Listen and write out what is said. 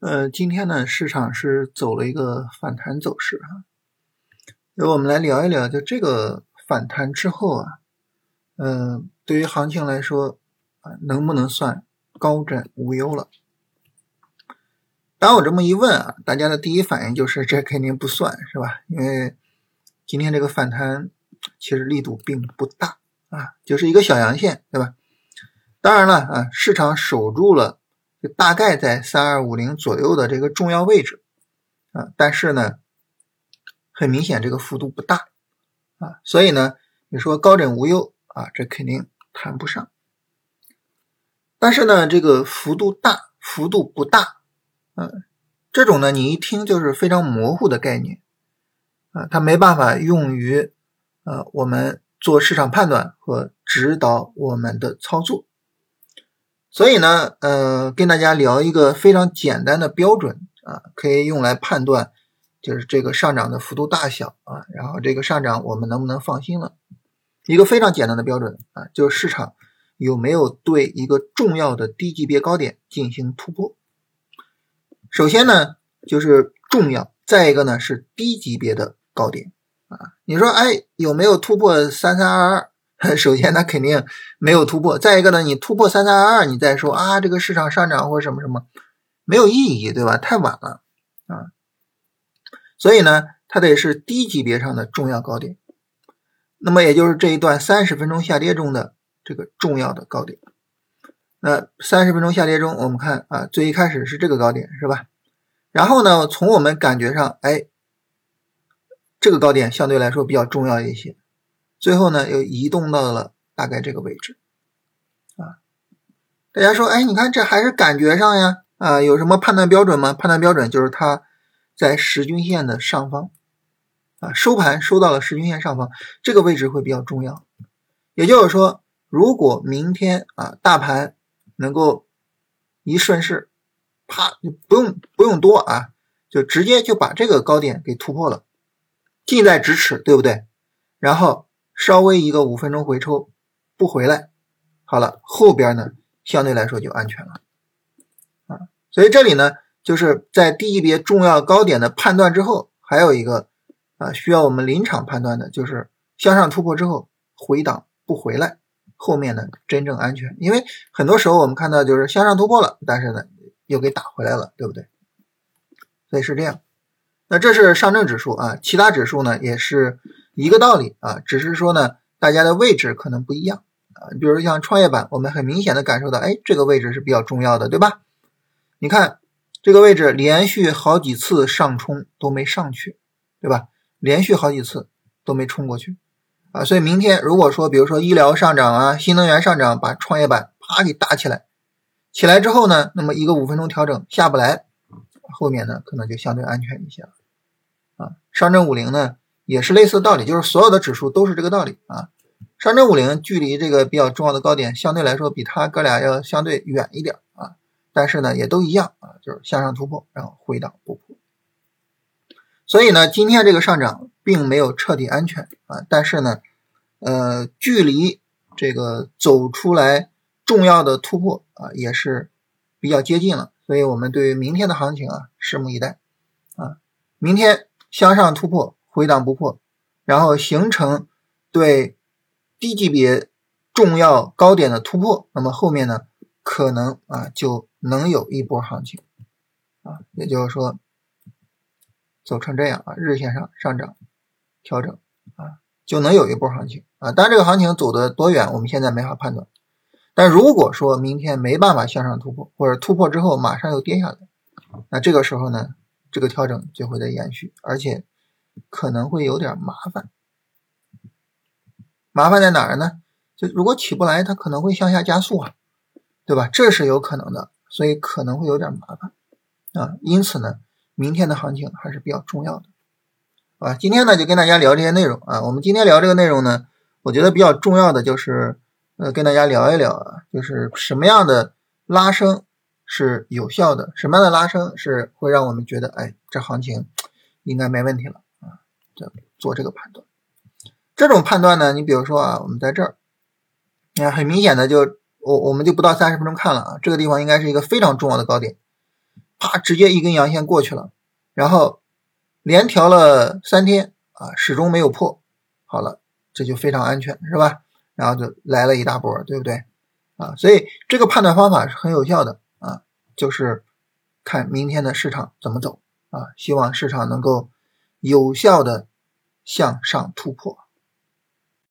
呃，今天呢，市场是走了一个反弹走势哈。由我们来聊一聊，就这个反弹之后啊，嗯，对于行情来说啊，能不能算高枕无忧了？当我这么一问啊，大家的第一反应就是这肯定不算是吧？因为今天这个反弹其实力度并不大啊，就是一个小阳线，对吧？当然了啊，市场守住了。就大概在三二五零左右的这个重要位置啊，但是呢，很明显这个幅度不大啊，所以呢，你说高枕无忧啊，这肯定谈不上。但是呢，这个幅度大，幅度不大，嗯，这种呢，你一听就是非常模糊的概念啊，它没办法用于呃我们做市场判断和指导我们的操作。所以呢，呃，跟大家聊一个非常简单的标准啊，可以用来判断，就是这个上涨的幅度大小啊，然后这个上涨我们能不能放心了？一个非常简单的标准啊，就是市场有没有对一个重要的低级别高点进行突破。首先呢，就是重要；再一个呢，是低级别的高点啊。你说，哎，有没有突破三三二二？首先，它肯定没有突破。再一个呢，你突破三三二二，你再说啊，这个市场上涨或什么什么，没有意义，对吧？太晚了啊。所以呢，它得是低级别上的重要高点。那么，也就是这一段三十分钟下跌中的这个重要的高点。那三十分钟下跌中，我们看啊，最一开始是这个高点，是吧？然后呢，从我们感觉上，哎，这个高点相对来说比较重要一些。最后呢，又移动到了大概这个位置，啊，大家说，哎，你看这还是感觉上呀，啊，有什么判断标准吗？判断标准就是它在十均线的上方，啊，收盘收到了十均线上方，这个位置会比较重要。也就是说，如果明天啊，大盘能够一顺势，啪，不用不用多啊，就直接就把这个高点给突破了，近在咫尺，对不对？然后。稍微一个五分钟回抽不回来，好了，后边呢相对来说就安全了啊。所以这里呢就是在低级别重要高点的判断之后，还有一个啊需要我们临场判断的，就是向上突破之后回档不回来，后面呢真正安全。因为很多时候我们看到就是向上突破了，但是呢又给打回来了，对不对？所以是这样。那这是上证指数啊，其他指数呢也是。一个道理啊，只是说呢，大家的位置可能不一样啊。比如像创业板，我们很明显的感受到，哎，这个位置是比较重要的，对吧？你看这个位置连续好几次上冲都没上去，对吧？连续好几次都没冲过去啊。所以明天如果说，比如说医疗上涨啊，新能源上涨，把创业板啪给打起来，起来之后呢，那么一个五分钟调整下不来，后面呢可能就相对安全一些了啊。上证五零呢？也是类似道理，就是所有的指数都是这个道理啊。上证五零距离这个比较重要的高点，相对来说比它哥俩要相对远一点啊。但是呢，也都一样啊，就是向上突破，然后回档不破。所以呢，今天这个上涨并没有彻底安全啊，但是呢，呃，距离这个走出来重要的突破啊，也是比较接近了。所以我们对于明天的行情啊，拭目以待啊。明天向上突破。回档不破，然后形成对低级别重要高点的突破，那么后面呢可能啊就能有一波行情啊，也就是说走成这样啊，日线上上涨调整啊，就能有一波行情啊。当然这个行情走的多远，我们现在没法判断。但如果说明天没办法向上突破，或者突破之后马上又跌下来，那这个时候呢，这个调整就会在延续，而且。可能会有点麻烦，麻烦在哪儿呢？就如果起不来，它可能会向下加速啊，对吧？这是有可能的，所以可能会有点麻烦啊。因此呢，明天的行情还是比较重要的，啊。今天呢就跟大家聊这些内容啊。我们今天聊这个内容呢，我觉得比较重要的就是呃跟大家聊一聊啊，就是什么样的拉升是有效的，什么样的拉升是会让我们觉得哎这行情应该没问题了。做这个判断，这种判断呢，你比如说啊，我们在这儿，你看很明显的就我我们就不到三十分钟看了啊，这个地方应该是一个非常重要的高点，啪直接一根阳线过去了，然后连调了三天啊，始终没有破，好了，这就非常安全，是吧？然后就来了一大波，对不对？啊，所以这个判断方法是很有效的啊，就是看明天的市场怎么走啊，希望市场能够有效的向上突破。